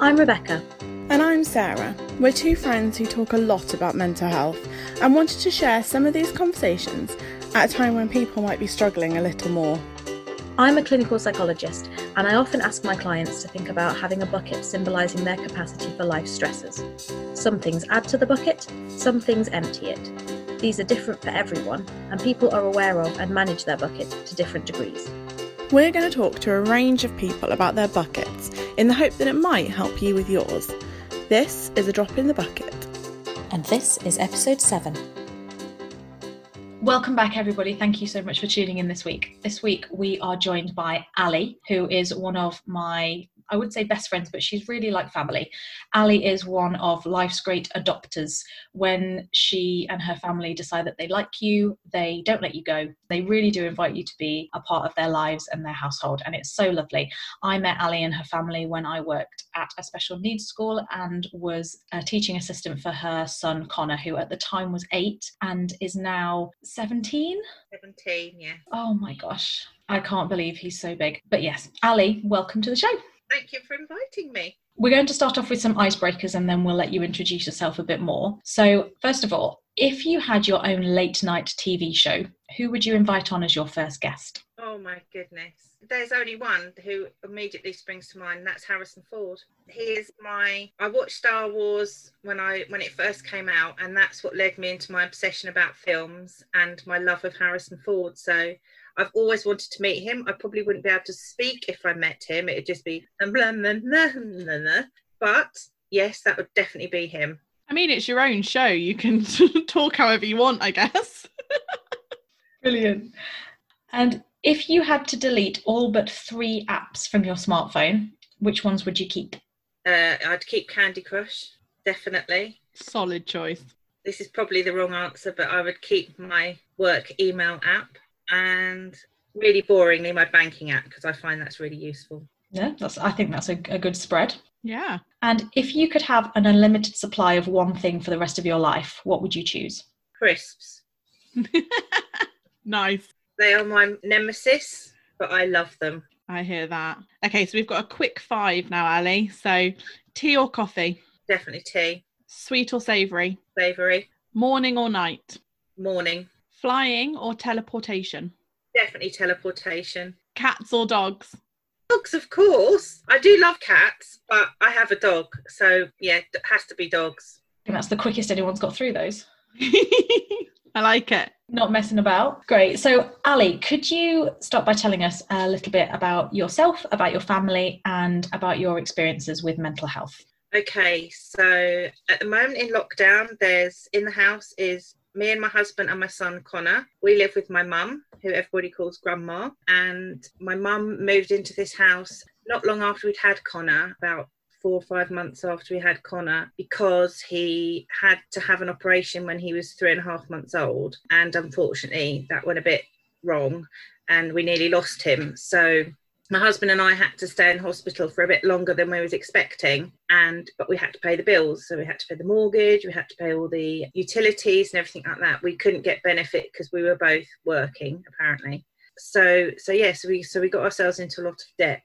I'm Rebecca. And I'm Sarah. We're two friends who talk a lot about mental health and wanted to share some of these conversations at a time when people might be struggling a little more. I'm a clinical psychologist, and I often ask my clients to think about having a bucket symbolising their capacity for life stresses. Some things add to the bucket, some things empty it. These are different for everyone, and people are aware of and manage their bucket to different degrees. We're going to talk to a range of people about their buckets in the hope that it might help you with yours. This is a drop in the bucket. And this is episode 7. Welcome back, everybody. Thank you so much for tuning in this week. This week, we are joined by Ali, who is one of my I would say best friends, but she's really like family. Ali is one of life's great adopters. When she and her family decide that they like you, they don't let you go. They really do invite you to be a part of their lives and their household, and it's so lovely. I met Ali and her family when I worked at a special needs school and was a teaching assistant for her son Connor, who at the time was eight and is now 17. 17, yeah. Oh my gosh. I can't believe he's so big. But yes, Ali, welcome to the show. Thank you for inviting me. We're going to start off with some icebreakers and then we'll let you introduce yourself a bit more. So, first of all, if you had your own late night TV show, who would you invite on as your first guest? Oh my goodness. There's only one who immediately springs to mind, and that's Harrison Ford. He is my I watched Star Wars when I when it first came out, and that's what led me into my obsession about films and my love of Harrison Ford. So I've always wanted to meet him. I probably wouldn't be able to speak if I met him. It'd just be blah, blah, blah, blah, blah. But yes, that would definitely be him. I mean, it's your own show. You can talk however you want, I guess. Brilliant. And if you had to delete all but three apps from your smartphone, which ones would you keep? Uh, I'd keep Candy Crush, definitely. Solid choice. This is probably the wrong answer, but I would keep my work email app and really boringly my banking app because I find that's really useful. Yeah, that's. I think that's a, a good spread. Yeah. And if you could have an unlimited supply of one thing for the rest of your life, what would you choose? Crisps. nice. They are my nemesis, but I love them. I hear that. Okay, so we've got a quick five now, Ali. So, tea or coffee? Definitely tea. Sweet or savoury? Savoury. Morning or night? Morning. Flying or teleportation? Definitely teleportation. Cats or dogs? Dogs, of course. I do love cats, but I have a dog. So, yeah, it has to be dogs. I think that's the quickest anyone's got through those. I like it. Not messing about. Great. So, Ali, could you start by telling us a little bit about yourself, about your family, and about your experiences with mental health? Okay, so at the moment in lockdown, there's in the house is me and my husband and my son Connor. We live with my mum, who everybody calls grandma, and my mum moved into this house not long after we'd had Connor, about four or five months after we had Connor, because he had to have an operation when he was three and a half months old, and unfortunately that went a bit wrong, and we nearly lost him. So my husband and I had to stay in hospital for a bit longer than we was expecting and but we had to pay the bills. So we had to pay the mortgage we had to pay all the utilities and everything like that. We couldn't get benefit because we were both working apparently. So so yes yeah, so we so we got ourselves into a lot of debt.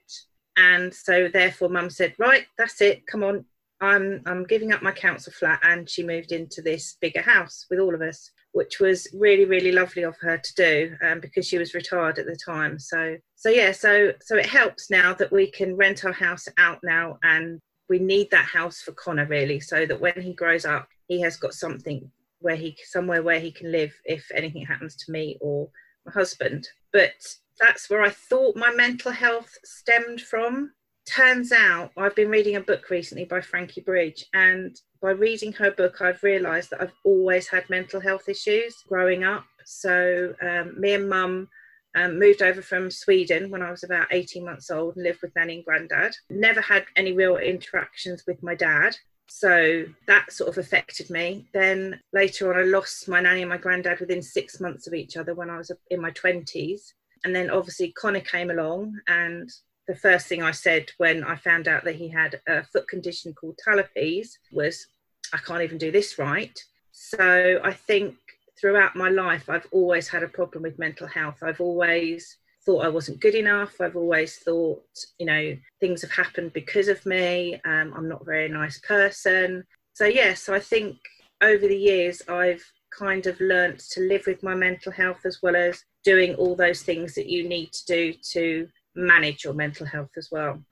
And so therefore mum said right that's it. Come on. I'm I'm giving up my council flat. And she moved into this bigger house with all of us which was really really lovely of her to do um, because she was retired at the time. So so yeah so so it helps now that we can rent our house out now and we need that house for connor really so that when he grows up he has got something where he somewhere where he can live if anything happens to me or my husband. But that's where i thought my mental health stemmed from. Turns out I've been reading a book recently by Frankie Bridge, and by reading her book, I've realised that I've always had mental health issues growing up. So, um, me and mum um, moved over from Sweden when I was about 18 months old and lived with nanny and granddad. Never had any real interactions with my dad. So that sort of affected me. Then later on, I lost my nanny and my granddad within six months of each other when I was in my 20s. And then obviously Connor came along and the first thing I said when I found out that he had a foot condition called talipes was, I can't even do this right. So I think throughout my life, I've always had a problem with mental health. I've always thought I wasn't good enough. I've always thought, you know, things have happened because of me. Um, I'm not a very nice person. So, yes, yeah, so I think over the years I've kind of learnt to live with my mental health as well as doing all those things that you need to do to manage your mental health as well.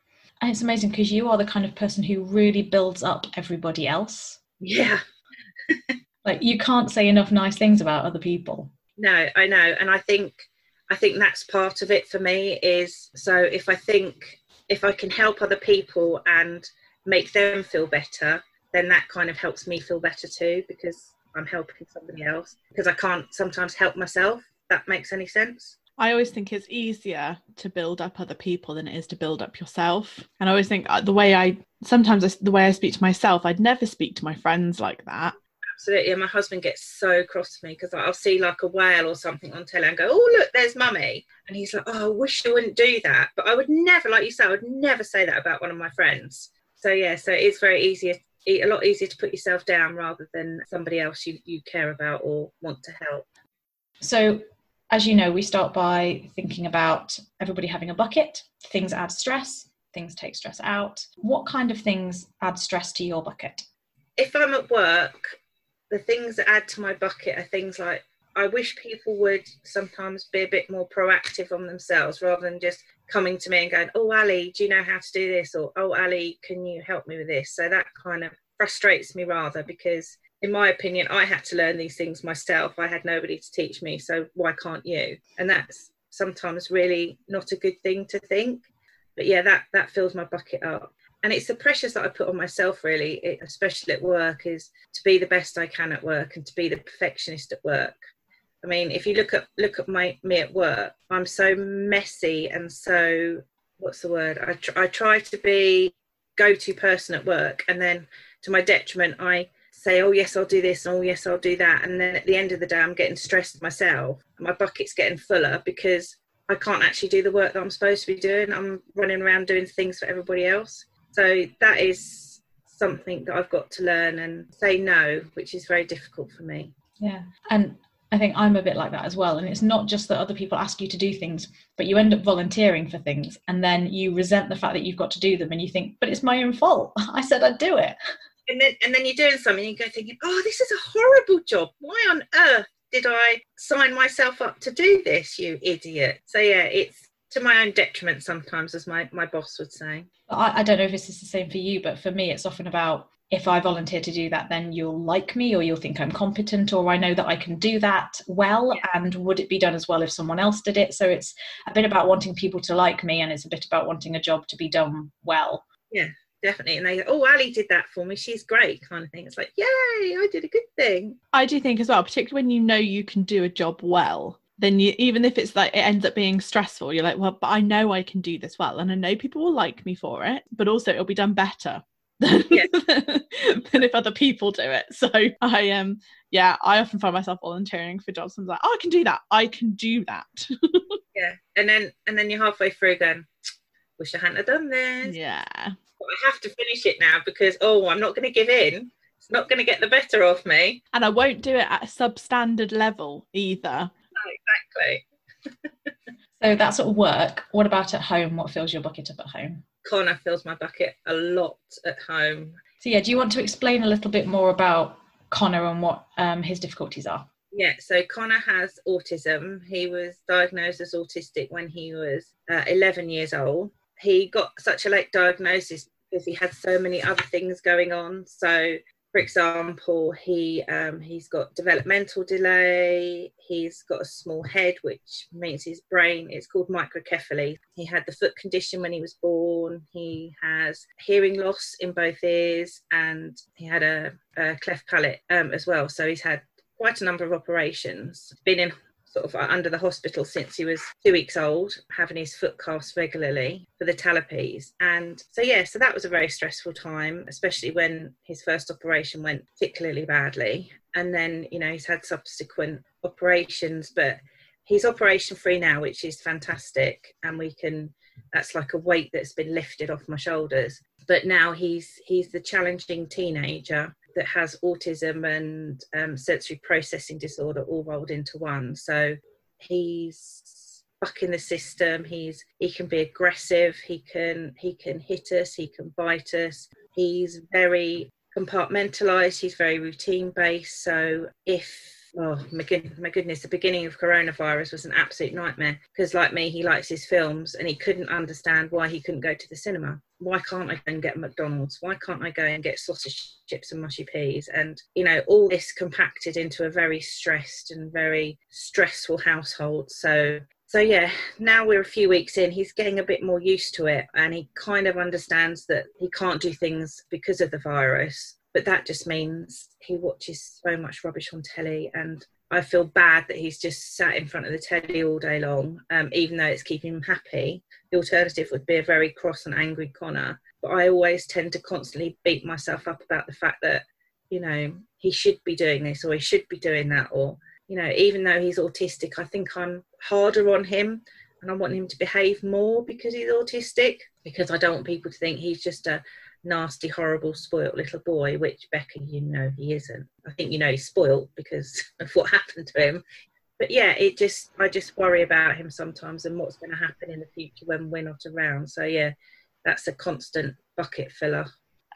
And it's amazing because you are the kind of person who really builds up everybody else. Yeah. like you can't say enough nice things about other people. No, I know. And I think I think that's part of it for me is so if I think if I can help other people and make them feel better, then that kind of helps me feel better too because I'm helping somebody else because I can't sometimes help myself. That makes any sense. I always think it's easier to build up other people than it is to build up yourself. And I always think uh, the way I sometimes I, the way I speak to myself, I'd never speak to my friends like that absolutely. And my husband gets so cross to me because I'll see like a whale or something on telly and go, "Oh look, there's mummy," and he's like, "Oh, I wish you wouldn't do that." But I would never, like you said, I would never say that about one of my friends. So yeah, so it's very easy, a lot easier to put yourself down rather than somebody else you you care about or want to help. So. As you know, we start by thinking about everybody having a bucket. Things add stress, things take stress out. What kind of things add stress to your bucket? If I'm at work the things that add to my bucket are things like I wish people would sometimes be a bit more proactive on themselves rather than just coming to me and going, Oh, Ali, do you know how to do this? Or, Oh, Ali, can you help me with this? So that kind of frustrates me rather because, in my opinion, I had to learn these things myself. I had nobody to teach me. So why can't you? And that's sometimes really not a good thing to think. But yeah, that, that fills my bucket up and it's the pressures that I put on myself really, especially at work, is to be the best I can at work and to be the perfectionist at work. I mean, if you look at look at my me at work, I'm so messy and so what's the word? I tr- I try to be go-to person at work, and then to my detriment, I say, "Oh yes, I'll do this," and "Oh yes, I'll do that," and then at the end of the day, I'm getting stressed myself. My bucket's getting fuller because I can't actually do the work that I'm supposed to be doing. I'm running around doing things for everybody else. So that is something that I've got to learn and say no, which is very difficult for me. Yeah. And I think I'm a bit like that as well. And it's not just that other people ask you to do things, but you end up volunteering for things and then you resent the fact that you've got to do them and you think, but it's my own fault. I said I'd do it. And then and then you're doing something and you go thinking, oh, this is a horrible job. Why on earth did I sign myself up to do this, you idiot? So yeah, it's to my own detriment sometimes, as my, my boss would say. I, I don't know if this is the same for you, but for me, it's often about if I volunteer to do that, then you'll like me or you'll think I'm competent or I know that I can do that well. And would it be done as well if someone else did it? So it's a bit about wanting people to like me and it's a bit about wanting a job to be done well. Yeah, definitely. And they go, oh, Ali did that for me. She's great, kind of thing. It's like, yay, I did a good thing. I do think as well, particularly when you know you can do a job well, then you even if it's like it ends up being stressful you're like well but i know i can do this well and i know people will like me for it but also it'll be done better than, yeah. than if other people do it so i um yeah i often find myself volunteering for jobs and i'm like oh i can do that i can do that yeah and then and then you're halfway through going wish i hadn't done this yeah i have to finish it now because oh i'm not going to give in it's not going to get the better of me and i won't do it at a substandard level either exactly. so that's at work. What about at home? What fills your bucket up at home? Connor fills my bucket a lot at home. So yeah, do you want to explain a little bit more about Connor and what um, his difficulties are? Yeah, so Connor has autism. He was diagnosed as autistic when he was uh, 11 years old. He got such a late diagnosis because he had so many other things going on. So for example, he um, he's got developmental delay. He's got a small head, which means his brain it's called microcephaly. He had the foot condition when he was born. He has hearing loss in both ears, and he had a, a cleft palate um, as well. So he's had quite a number of operations. Been in sort of uh, under the hospital since he was two weeks old, having his foot cast regularly for the talipes. And so, yeah, so that was a very stressful time, especially when his first operation went particularly badly. And then, you know, he's had subsequent operations, but he's operation free now, which is fantastic. And we can, that's like a weight that's been lifted off my shoulders. But now he's he's the challenging teenager that has autism and um, sensory processing disorder all rolled into one. So he's bucking the system. He's he can be aggressive. He can he can hit us. He can bite us. He's very compartmentalized. He's very routine based. So if oh my, good, my goodness, the beginning of coronavirus was an absolute nightmare because, like me, he likes his films and he couldn't understand why he couldn't go to the cinema. Why can't I go and get McDonald's? Why can't I go and get sausage chips and mushy peas? And you know, all this compacted into a very stressed and very stressful household. So so yeah now we're a few weeks in he's getting a bit more used to it and he kind of understands that he can't do things because of the virus but that just means he watches so much rubbish on telly and I feel bad that he's just sat in front of the telly all day long, um, even though it's keeping him happy. The alternative would be a very cross and angry Connor. But I always tend to constantly beat myself up about the fact that, you know, he should be doing this or he should be doing that. Or, you know, even though he's autistic, I think I'm harder on him and I want him to behave more because he's autistic, because I don't want people to think he's just a nasty, horrible, spoilt little boy, which Becca, you know, he isn't. I think you know he's spoilt because of what happened to him. But yeah, it just I just worry about him sometimes and what's going to happen in the future when we're not around. So yeah, that's a constant bucket filler.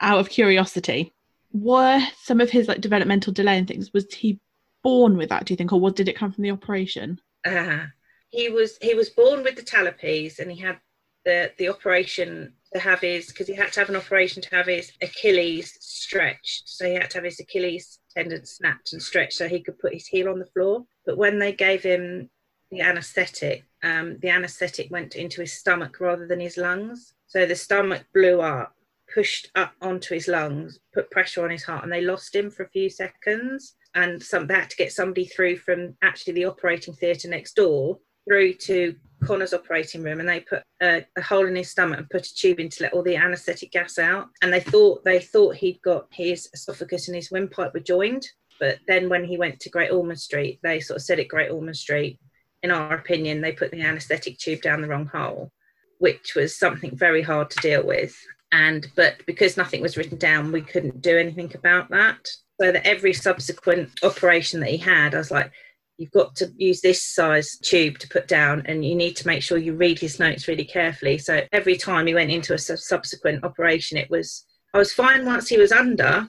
Out of curiosity, were some of his like developmental delay and things was he born with that? Do you think, or what did it come from the operation? Uh, he was he was born with the talipes and he had the the operation to have his because he had to have an operation to have his Achilles stretched. So he had to have his Achilles tendon snapped and stretched so he could put his heel on the floor. But when they gave him the anaesthetic, um, the anaesthetic went into his stomach rather than his lungs. So the stomach blew up, pushed up onto his lungs, put pressure on his heart, and they lost him for a few seconds. And some they had to get somebody through from actually the operating theatre next door through to Connor's operating room and they put a, a, hole in his stomach and put a tube in to let all the anaesthetic gas out. And they thought they thought he'd got his esophagus and his windpipe were joined. But then when he went to Great Ormond Street, they sort of said at Great Ormond Street, in our opinion, they put the anaesthetic tube down the wrong hole, which was something very hard to deal with. And but because nothing was written down, we couldn't do anything about that. So that every subsequent operation that he had, I was like, you've got to use this size tube to put down and you need to make sure you read his notes really carefully. So every time he went into a subsequent operation it was i was fine once he was under.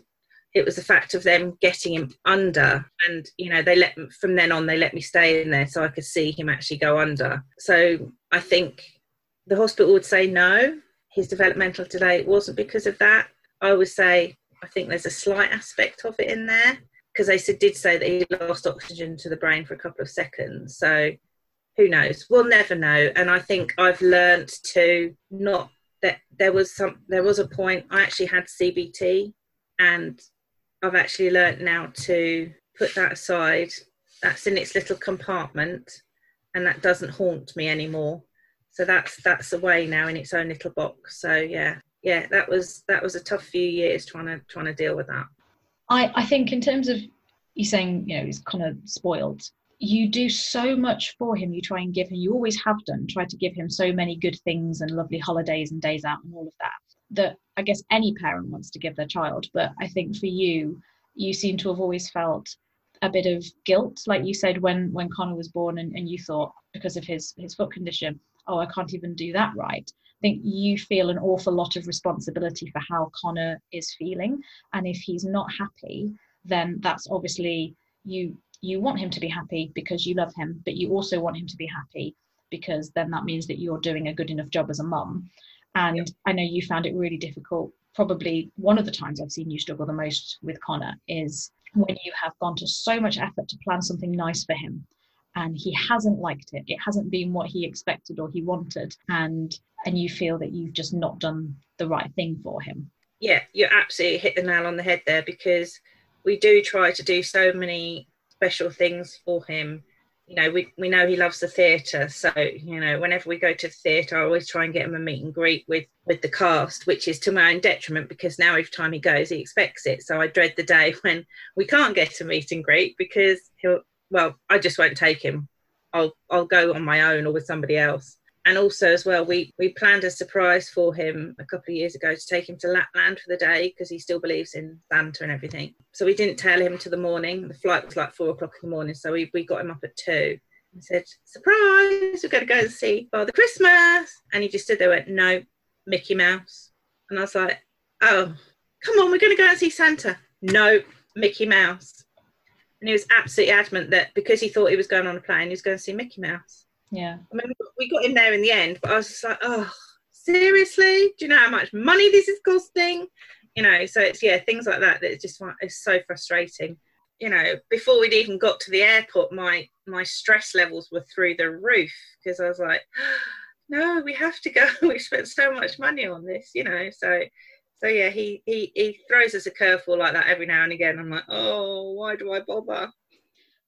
It was the fact of them getting him under and you know they let from then on they let me stay in there so i could see him actually go under. So i think the hospital would say no. His developmental delay wasn't because of that. I would say i think there's a slight aspect of it in there because they said, did say that he lost oxygen to the brain for a couple of seconds. So who knows? We'll never know. And I think I've learned to not that there was some there was a point I actually had CBT and I've actually learned now to put that aside. That's in its little compartment and that doesn't haunt me anymore. So that's that's away now in its own little box. So yeah, yeah, that was that was a tough few years trying to trying to deal with that. I, I think in terms of you saying, you know, he's kind of spoiled. You do so much for him. You try and give him, you always have done, try to give him so many good things and lovely holidays and days out and all of that, that I guess any parent wants to give their child. But I think for you, you seem to have always felt a bit of guilt, like you said when when Connor was born, and, and you thought because of his his foot condition, oh, I can't even do that right. I think you feel an awful lot of responsibility for how Connor is feeling. And if he's not happy, then that's obviously you you want him to be happy because you love him, but you also want him to be happy because then that means that you're doing a good enough job as a mum. And yep. I know you found it really difficult. Probably one of the times I've seen you struggle the most with Connor is when you have gone to so much effort to plan something nice for him and he hasn't liked it. It hasn't been what he expected or he wanted. And and you feel that you've just not done the right thing for him. Yeah you absolutely hit the nail on the head there because we do try to do so many special things for him. You know we, we know he loves the theatre so you know whenever we go to the theatre i always try and get him a meet and greet with with the cast which is to my own detriment because now every time he goes he expects it. So i dread the day when we can't get a meet and greet because he'll well, I just won't take him. I'll I'll go on my own or with somebody else. And also as well, we we planned a surprise for him a couple of years ago to take him to Lapland for the day because he still believes in Santa and everything. So we didn't tell him to the morning. The flight was like four o'clock in the morning, so we we got him up at two. I said, surprise, we're to go and see Father Christmas. And he just stood there went, no, Mickey Mouse. And I was like, oh, come on, we're going to go and see Santa. No, Mickey Mouse. And he was absolutely adamant that because he thought he was going on a plane, he was going to see Mickey Mouse. Yeah. I mean, we got him there in the end, but I was just like, oh, seriously? Do you know how much money this is costing? You know, so it's, yeah, things like that that just it's so frustrating. You know, before we'd even got to the airport, my my stress levels were through the roof because I was like, no, we have to go. we spent so much money on this, you know. So, so yeah, he he he throws us a curveball like that every now and again. I'm like, oh, why do I bother?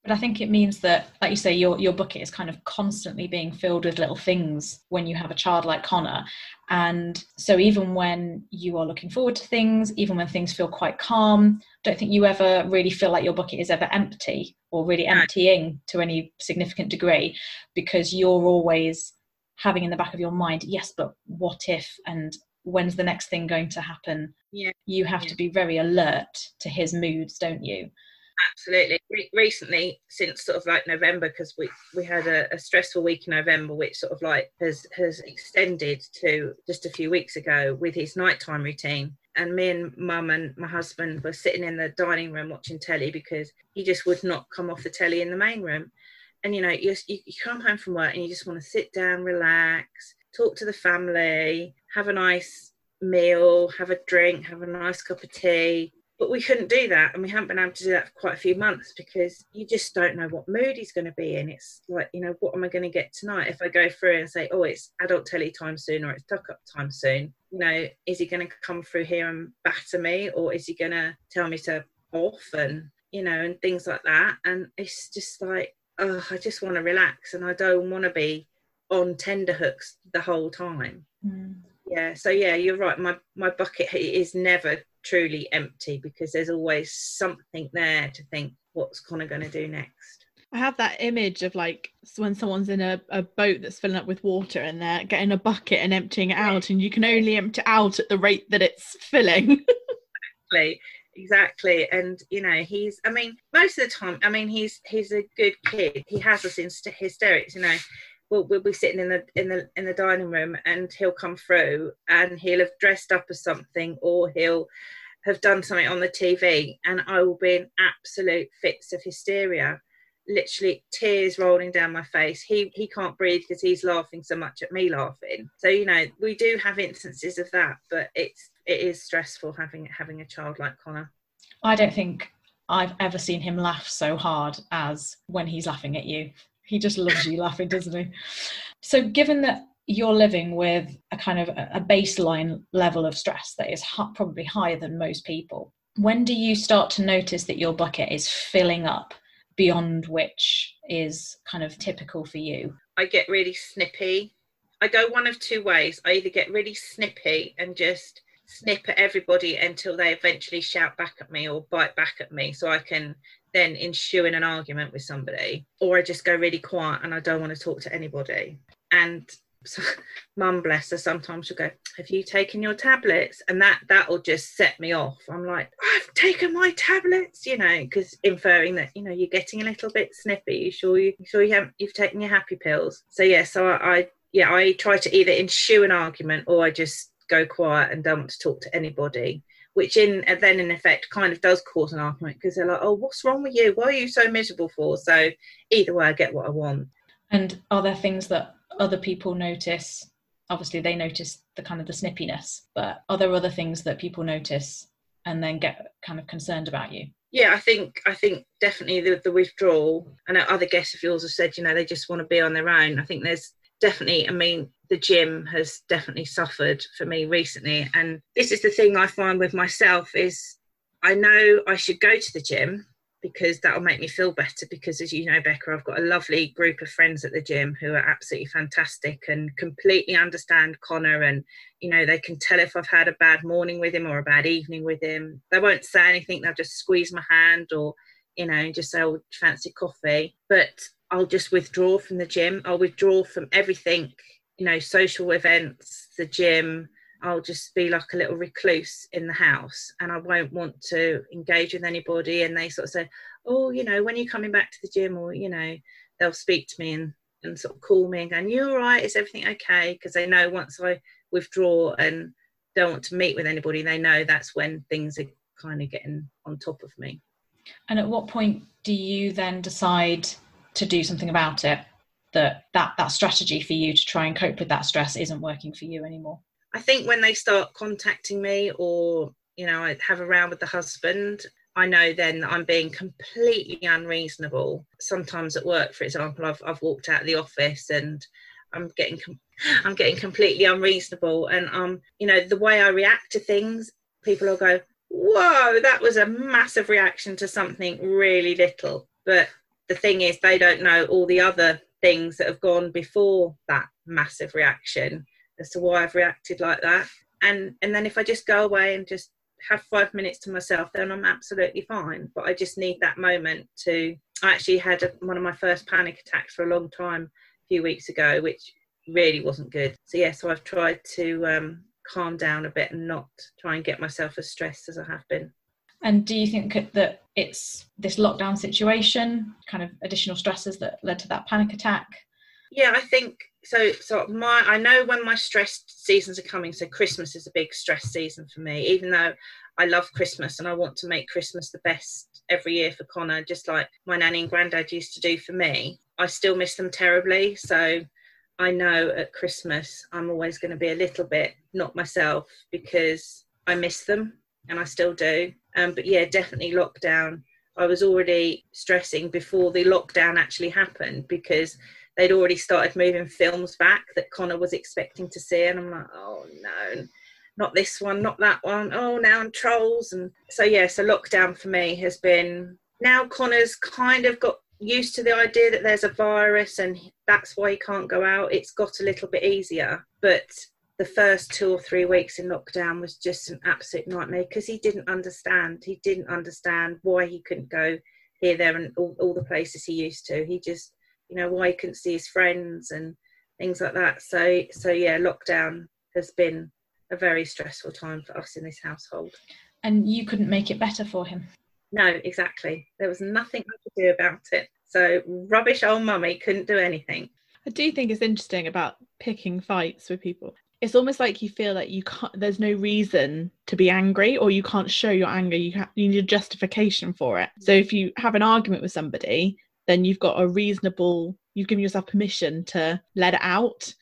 But I think it means that, like you say, your your bucket is kind of constantly being filled with little things when you have a child like Connor. And so even when you are looking forward to things, even when things feel quite calm, I don't think you ever really feel like your bucket is ever empty or really emptying to any significant degree because you're always having in the back of your mind, yes, but what if and when's the next thing going to happen? Yeah. You have Yeah. to be very alert to his moods, don't you? absolutely Re- recently since sort of like november because we we had a, a stressful week in november which sort of like has has extended to just a few weeks ago with his nighttime routine and me and mum and my husband were sitting in the dining room watching telly because he just would not come off the telly in the main room and you know you, you, you come home from work and you just want to sit down relax talk to the family have a nice meal have a drink have a nice cup of tea. But we couldn't do that and we haven't been able to do that for quite a few months because you just don't know what mood he's going to be in. It's like you know what am i going to get tonight? If i go through and say oh it's adult telly time soon or it's tuck up time soon you know is he going to come through here and batter me? Or is he going to tell me to off and you know and things like that? And it's just like oh i just want to relax and i don't want to be on tender hooks the whole time. Mm. Yeah so yeah you're right my my bucket is never truly empty because there's always something there to think what's connor going to do next? I have that image of like when someone's in a, a boat that's filling up with water and they're getting a bucket and emptying it out, and you can only empty out at the rate that it's filling. exactly exactly and you know he's i mean most of the time i mean he's he's a good kid he has us in st- hysterics you know we'll, we'll be sitting in the in the in the dining room and he'll come through and he'll have dressed up as something or he'll have done something on the tv and i will be in absolute fits of hysteria. Literally tears rolling down my face. He he can't breathe because he's laughing so much at me laughing. So you know we do have instances of that but it's it is stressful having having a child like connor. I don't think I've ever seen him laugh so hard as when he's laughing at you. He just loves you laughing, doesn't he? So, given that you're living with a kind of a baseline level of stress that is probably higher than most people, when do you start to notice that your bucket is filling up beyond which is kind of typical for you? I get really snippy. I go one of two ways. I either get really snippy and just snip at everybody until they eventually shout back at me or bite back at me so I can then ensue in an argument with somebody, or I just go really quiet and I don't want to talk to anybody. And so, mum bless her, sometimes she'll go, Have you taken your tablets? And that that'll just set me off. I'm like, I've taken my tablets, you know, because inferring that, you know, you're getting a little bit snippy. You sure you, you sure you haven't you've taken your happy pills? So yeah, so I, I yeah, I try to either ensue an argument or I just go quiet and don't want to talk to anybody. Which in and then in effect kind of does cause an argument because they're like, Oh, what's wrong with you? Why are you so miserable for? So either way I get what I want. And are there things that other people notice? Obviously, they notice the kind of the snippiness, but are there other things that people notice and then get kind of concerned about you? yeah i think i think definitely the, the withdrawal i know other guests of yours have said you know they just want to be on their own i think there's definitely i mean the gym has definitely suffered for me recently. And this is the thing i find with myself is i know i should go to the gym because that'll make me feel better because as you know becca i've got a lovely group of friends at the gym who are absolutely fantastic and completely understand connor and you know they can tell if i've had a bad morning with him or a bad evening with him. They won't say anything they'll just squeeze my hand or you know just say oh fancy coffee. But i'll just withdraw from the gym i'll withdraw from everything you know social events the gym I'll just be like a little recluse in the house and I won't want to engage with anybody. And they sort of say, Oh, you know, when you're you coming back to the gym? Or, you know, they'll speak to me and, and sort of call me and go, You all right? Is everything okay? Because they know once I withdraw and don't want to meet with anybody, they know that's when things are kind of getting on top of me. And at what point do you then decide to do something about it? That that that strategy for you to try and cope with that stress isn't working for you anymore. I think when they start contacting me or you know I have a round with the husband I know then I'm being completely unreasonable. Sometimes at work, for example, I've, I've walked out of the office and I'm getting com- I'm getting completely unreasonable, and um, you know, the way I react to things, people will go, "Whoa, that was a massive reaction to something really little." But the thing is, they don't know all the other things that have gone before that massive reaction as to why I've reacted like that. And and then if I just go away and just have five minutes to myself, then I'm absolutely fine. But I just need that moment to. I actually had a, one of my first panic attacks for a long time a few weeks ago, which really wasn't good. So yeah, so I've tried to um, calm down a bit and not try and get myself as stressed as I have been. And do you think that it's this lockdown situation, kind of additional stresses that led to that panic attack? Yeah, I think so. So my, I know when my stress seasons are coming. So Christmas is a big stress season for me, even though I love Christmas and I want to make Christmas the best every year for Connor, just like my nanny and granddad used to do for me. I still miss them terribly. So I know at Christmas I'm always going to be a little bit not myself because I miss them and I still do. Um, but yeah, definitely lockdown. I was already stressing before the lockdown actually happened because they'd already started moving films back that Connor was expecting to see, and I'm like, oh no, not this one, not that one. Oh, now I'm trolls, and so yeah, so lockdown for me has been now Connor's kind of got used to the idea that there's a virus and that's why he can't go out. It's got a little bit easier, but the first two or three weeks in lockdown was just an absolute nightmare because he didn't understand. He didn't understand why he couldn't go here, there, and all, all the places he used to. He just you know why he couldn't see his friends and things like that. So so yeah lockdown has been a very stressful time for us in this household. And you couldn't make it better for him? No exactly. There was nothing i could do about it. So rubbish old mummy couldn't do anything. I do think it's interesting about picking fights with people it's almost like you feel like you can't there's no reason to be angry or you can't show your anger. You, you need a justification for it. So if you have an argument with somebody then you've got a reasonable you've given yourself permission to let it out.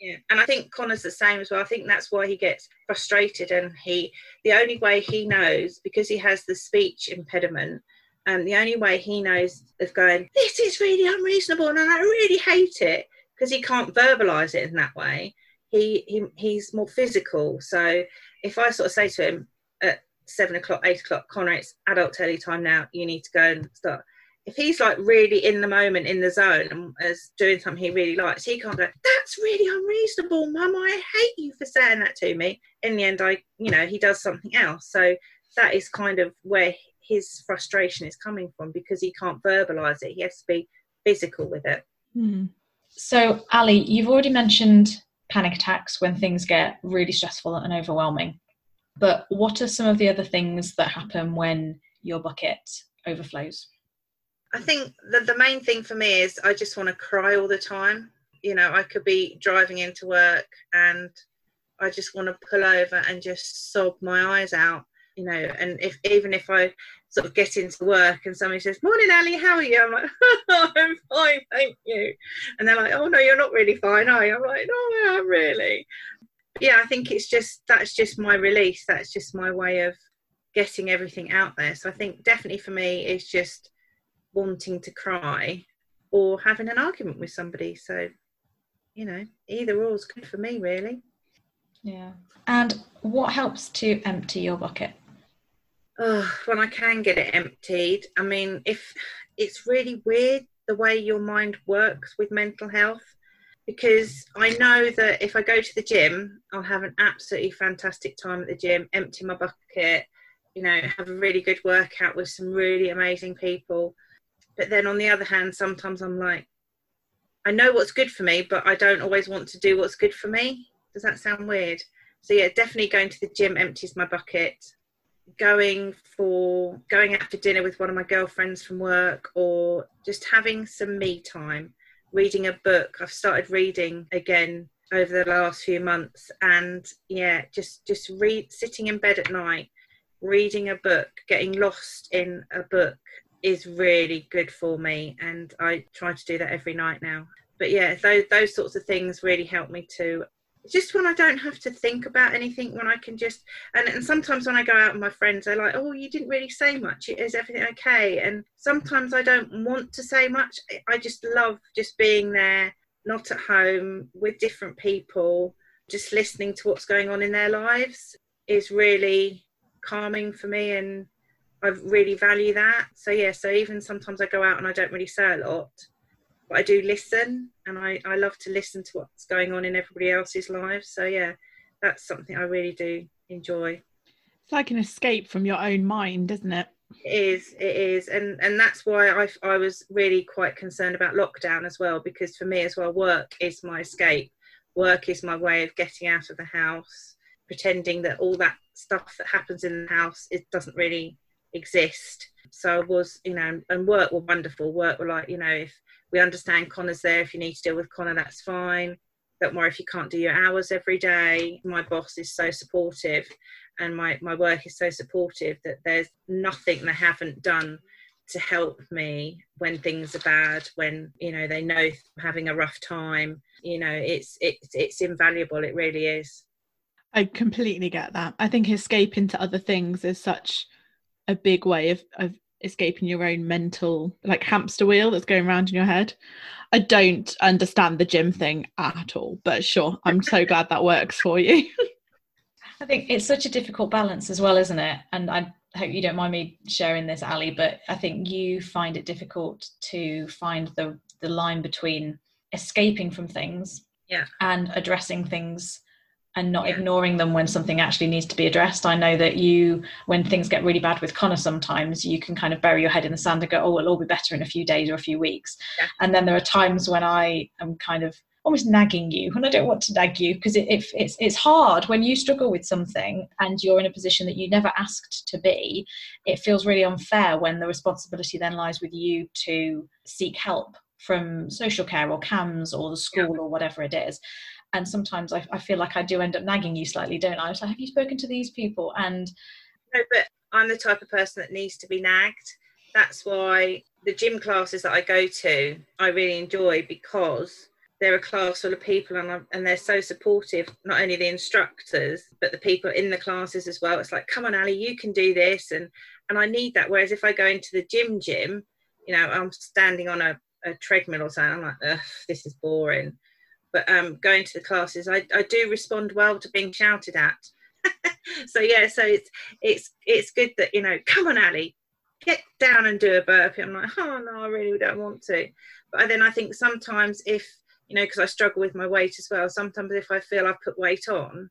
Yeah and i think connor's the same as well. I think that's why he gets frustrated and he the only way he knows because he has the speech impediment and the only way he knows of going this is really unreasonable and i really hate it because he can't verbalize it in that way he, he he's more physical so if i sort of say to him at seven o'clock eight o'clock connor it's adult telly time now you need to go and start if he's like really in the moment in the zone and is doing something he really likes, he can't go, That's really unreasonable, Mum. I hate you for saying that to me. In the end, I, you know, he does something else. So that is kind of where his frustration is coming from because he can't verbalize it. He has to be physical with it. Mm. So, Ali, you've already mentioned panic attacks when things get really stressful and overwhelming. But what are some of the other things that happen when your bucket overflows? I think the, the main thing for me is I just want to cry all the time. You know, I could be driving into work and I just want to pull over and just sob my eyes out. You know, and if even if I sort of get into work and somebody says, "Morning, Ali, how are you?" I'm like, "I'm fine, thank you," and they're like, "Oh no, you're not really fine, are you?" I'm like, "No, I am really." yeah, I think it's just that's just my release. That's just my way of getting everything out there. So I think definitely for me, it's just wanting to cry or having an argument with somebody. So, you know, either or is good for me, really. Yeah. And what helps to empty your bucket? Oh, when I can get it emptied. I mean, if it's really weird the way your mind works with mental health, because I know that if I go to the gym, I'll have an absolutely fantastic time at the gym, empty my bucket, you know, have a really good workout with some really amazing people but then on the other hand, sometimes I'm like, I know what's good for me, but I don't always want to do what's good for me. Does that sound weird? So yeah, definitely going to the gym empties my bucket. Going for going for dinner with one of my girlfriends from work or just having some me time reading a book. I've started reading again over the last few months and yeah just just read sitting in bed at night reading a book getting lost in a book is really good for me and i try to do that every night now. But yeah those, those sorts of things really help me to just when I don't have to think about anything, when I can just and, and sometimes when I go out with my friends, they're like, "Oh, you didn't really say much. Is everything okay?" And sometimes I don't want to say much. I just love just being there, not at home with different people, just listening to what's going on in their lives is really calming for me, and I really value that. So yeah, so even sometimes I go out and I don't really say a lot but I do listen and I, I love to listen to what's going on in everybody else's lives. So yeah, that's something I really do enjoy. It's like an escape from your own mind, isn't it? It is, it is, and and that's why I I was really quite concerned about lockdown as well because for me as well, work is my escape. Work is my way of getting out of the house, pretending that all that stuff that happens in the house it doesn't really exist. So I was, you know, and work were wonderful. Work were like, you know, if we understand Connor's there. If you need to deal with Connor, that's fine. Don't worry if you can't do your hours every day. My boss is so supportive and my, my work is so supportive that there's nothing they haven't done to help me when things are bad when you know they know I'm having a rough time you know it's it's it's invaluable it really is i completely get that i think escaping to other things is such a big way of, of escaping your own mental like hamster wheel that's going around in your head. I don't understand the gym thing at all, but sure, I'm so glad that works for you. I think it's such a difficult balance as well, isn't it? And I hope you don't mind me sharing this, Ali, but I think you find it difficult to find the the line between escaping from things yeah. and addressing things and not ignoring them when something actually needs to be addressed. I know that you, when things get really bad with Connor, sometimes you can kind of bury your head in the sand and go, oh, it'll all be better in a few days or a few weeks. Yeah. And then there are times when I am kind of almost nagging you, and I don't want to nag you because it, it, it's, it's hard when you struggle with something and you're in a position that you never asked to be. It feels really unfair when the responsibility then lies with you to seek help from social care or CAMHS or the school or whatever it is and sometimes I, I, feel like I do end up nagging you slightly, don't I? Was like, have you spoken to these people? And no, but I'm the type of person that needs to be nagged. That's why the gym classes that I go to, I really enjoy because they're a class full of people and, and they're so supportive, not only the instructors, but the people in the classes as well. It's like, come on, Ali, you can do this. And, and I need that. Whereas if I go into the gym, gym, you know, I'm standing on a, a treadmill or something, I'm like, ugh, this is boring but um, going to the classes, I, I do respond well to being shouted at. so yeah, so it's it's it's good that you know, come on, Ali, get down and do a burpee. I'm like, oh no, I really don't want to. But then I think sometimes if you know, because I struggle with my weight as well. Sometimes if I feel I've put weight on,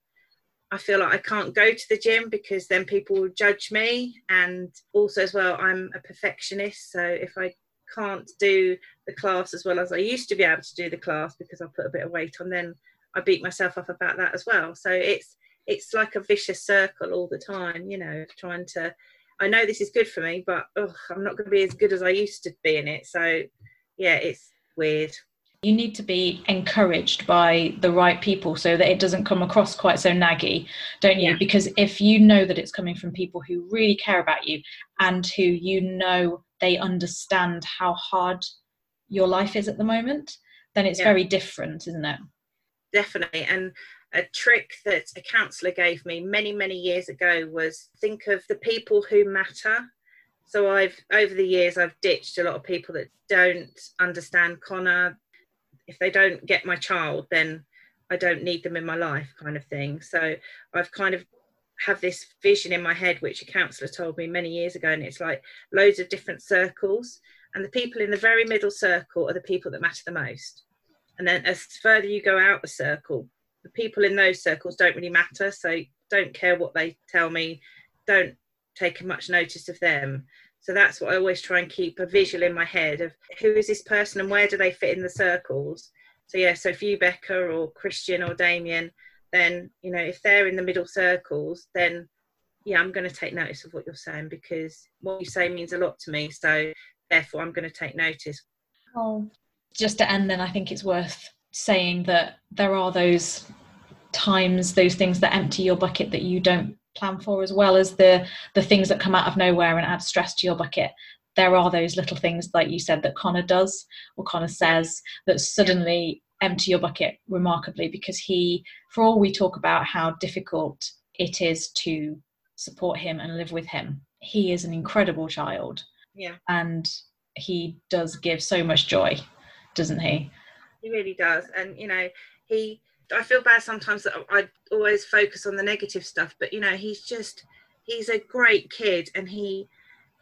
I feel like I can't go to the gym because then people will judge me. And also as well, I'm a perfectionist. So if I can't do the class as well as I used to be able to do the class because I put a bit of weight on, then I beat myself up about that as well. So it's it's like a vicious circle all the time, you know, trying to I know this is good for me, but ugh, I'm not going to be as good as I used to be in it. So yeah, it's weird. You need to be encouraged by the right people so that it doesn't come across quite so naggy, don't you? Yeah. Because if you know that it's coming from people who really care about you and who you know they understand how hard your life is at the moment, then it's yeah. very different, isn't it? Definitely. And a trick that a counsellor gave me many, many years ago was think of the people who matter. So I've over the years I've ditched a lot of people that don't understand Connor. If they don't get my child, then I don't need them in my life, kind of thing. So I've kind of have this vision in my head, which a counsellor told me many years ago, and it's like loads of different circles, and the people in the very middle circle are the people that matter the most. And then as further you go out the circle, the people in those circles don't really matter. So don't care what they tell me, don't take much notice of them. So that's what I always try and keep a visual in my head of who is this person and where do they fit in the circles. So yeah, so if you Becca or Christian or Damien, then you know if they're in the middle circles then yeah, I'm going to take notice of what you're saying because what you say means a lot to me. So therefore, I'm going to take notice. Oh, just to end, then I think it's worth saying that there are those times, those things that empty your bucket that you don't plan for, as well as the the things that come out of nowhere and add stress to your bucket. There are those little things, like you said, that Connor does or Connor says that suddenly empty your bucket remarkably because he, for all we talk about how difficult it is to support him and live with him, he is an incredible child. Yeah. And he does give so much joy, doesn't he? He really does. And, you know, he, I feel bad sometimes that I always focus on the negative stuff, but, you know, he's just, he's a great kid and he,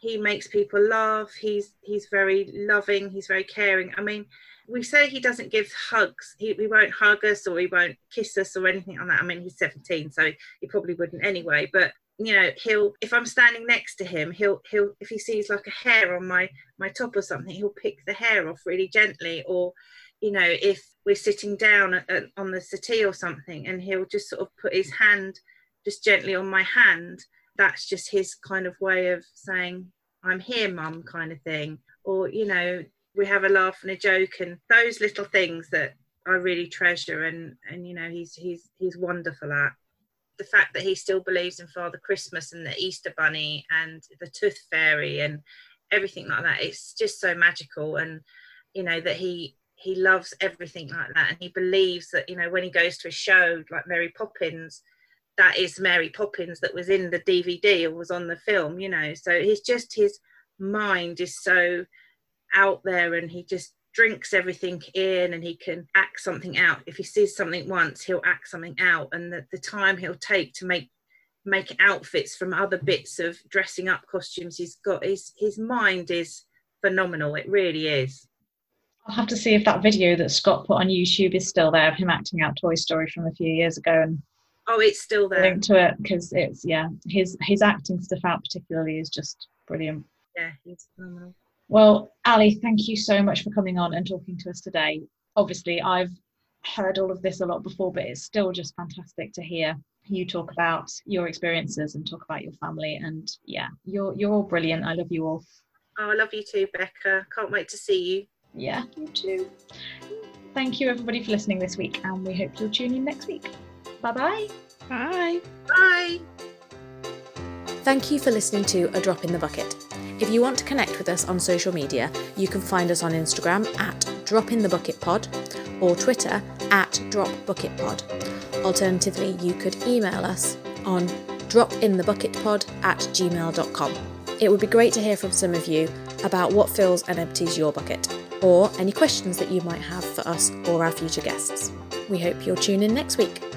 he makes people laugh. He's, he's very loving. He's very caring. I mean, we say he doesn't give hugs. He, he won't hug us or he won't kiss us or anything like that. I mean, he's 17, so he probably wouldn't anyway. But you know, he'll if I'm standing next to him, he'll he'll if he sees like a hair on my my top or something, he'll pick the hair off really gently. Or you know, if we're sitting down at, at, on the settee or something, and he'll just sort of put his hand just gently on my hand. That's just his kind of way of saying, "I'm here, mum," kind of thing. Or you know, we have a laugh and a joke and those little things that I really treasure and and you know he's he's he's wonderful at. The fact that he still believes in Father Christmas and the Easter Bunny and the Tooth Fairy and everything like that it's just so magical and you know that he he loves everything like that and he believes that you know when he goes to a show like Mary Poppins that is Mary Poppins that was in the DVD or was on the film you know. So he's just his mind is so out there and he just drinks everything in and he can act something out. If he sees something once he'll act something out. And the, the time he'll take to make make outfits from other bits of dressing up costumes he's got his his mind is phenomenal. It really is. I'll have to see if that video that scott put on youtube is still there of him acting out toy story from a few years ago and oh it's still there. link to it because it's yeah his his acting stuff out particularly is just brilliant. Yeah he's phenomenal well, Ali, thank you so much for coming on and talking to us today. Obviously, I've heard all of this a lot before, but it's still just fantastic to hear you talk about your experiences and talk about your family. And yeah, you're you're all brilliant. I love you all. Oh, I love you too, Becca. Can't wait to see you. Yeah, you too. Thank you everybody for listening this week, and we hope you'll tune in next week. Bye-bye. Bye. Bye. Thank you for listening to A Drop in the Bucket. If you want to connect with us on social media, you can find us on Instagram at dropinthebucketpod or Twitter at dropbucketpod. Alternatively, you could email us on dropinthebucketpod at gmail.com. It would be great to hear from some of you about what fills and empties your bucket, or any questions that you might have for us or our future guests. We hope you'll tune in next week.